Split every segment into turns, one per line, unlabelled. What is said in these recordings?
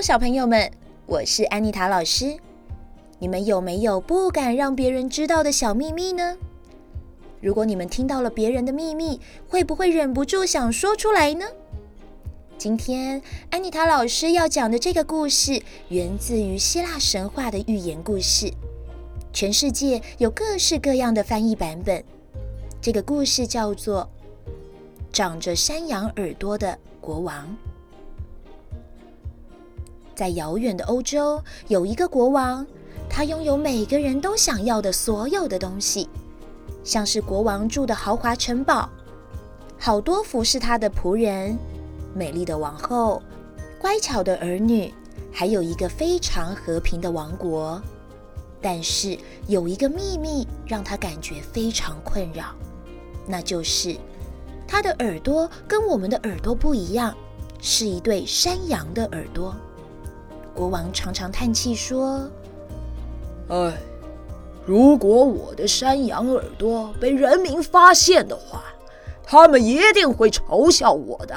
小朋友们，我是安妮塔老师。你们有没有不敢让别人知道的小秘密呢？如果你们听到了别人的秘密，会不会忍不住想说出来呢？今天安妮塔老师要讲的这个故事，源自于希腊神话的寓言故事。全世界有各式各样的翻译版本。这个故事叫做《长着山羊耳朵的国王》。在遥远的欧洲，有一个国王，他拥有每个人都想要的所有的东西，像是国王住的豪华城堡，好多服侍他的仆人，美丽的王后，乖巧的儿女，还有一个非常和平的王国。但是有一个秘密让他感觉非常困扰，那就是他的耳朵跟我们的耳朵不一样，是一对山羊的耳朵。国王常常叹气说：“
哎，如果我的山羊耳朵被人民发现的话，他们一定会嘲笑我的，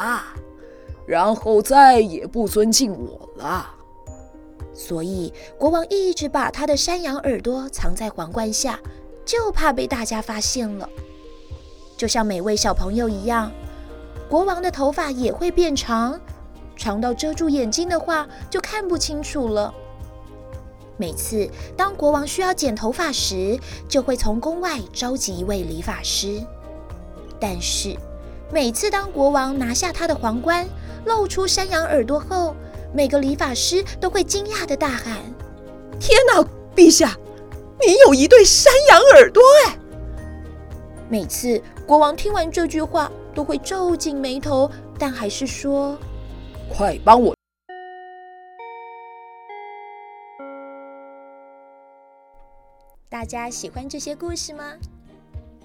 然后再也不尊敬我了。
所以，国王一直把他的山羊耳朵藏在皇冠下，就怕被大家发现了。就像每位小朋友一样，国王的头发也会变长。”长到遮住眼睛的话，就看不清楚了。每次当国王需要剪头发时，就会从宫外召集一位理发师。但是每次当国王拿下他的皇冠，露出山羊耳朵后，每个理发师都会惊讶地大喊：“
天哪，陛下，你有一对山羊耳朵哎！”
每次国王听完这句话，都会皱紧眉头，但还是说。
快帮我！
大家喜欢这些故事吗？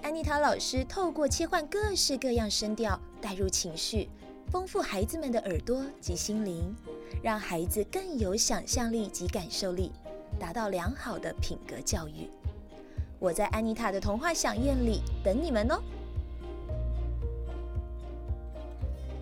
安妮塔老师透过切换各式各样声调，带入情绪，丰富孩子们的耳朵及心灵，让孩子更有想象力及感受力，达到良好的品格教育。我在安妮塔的童话饗宴里等你们哦。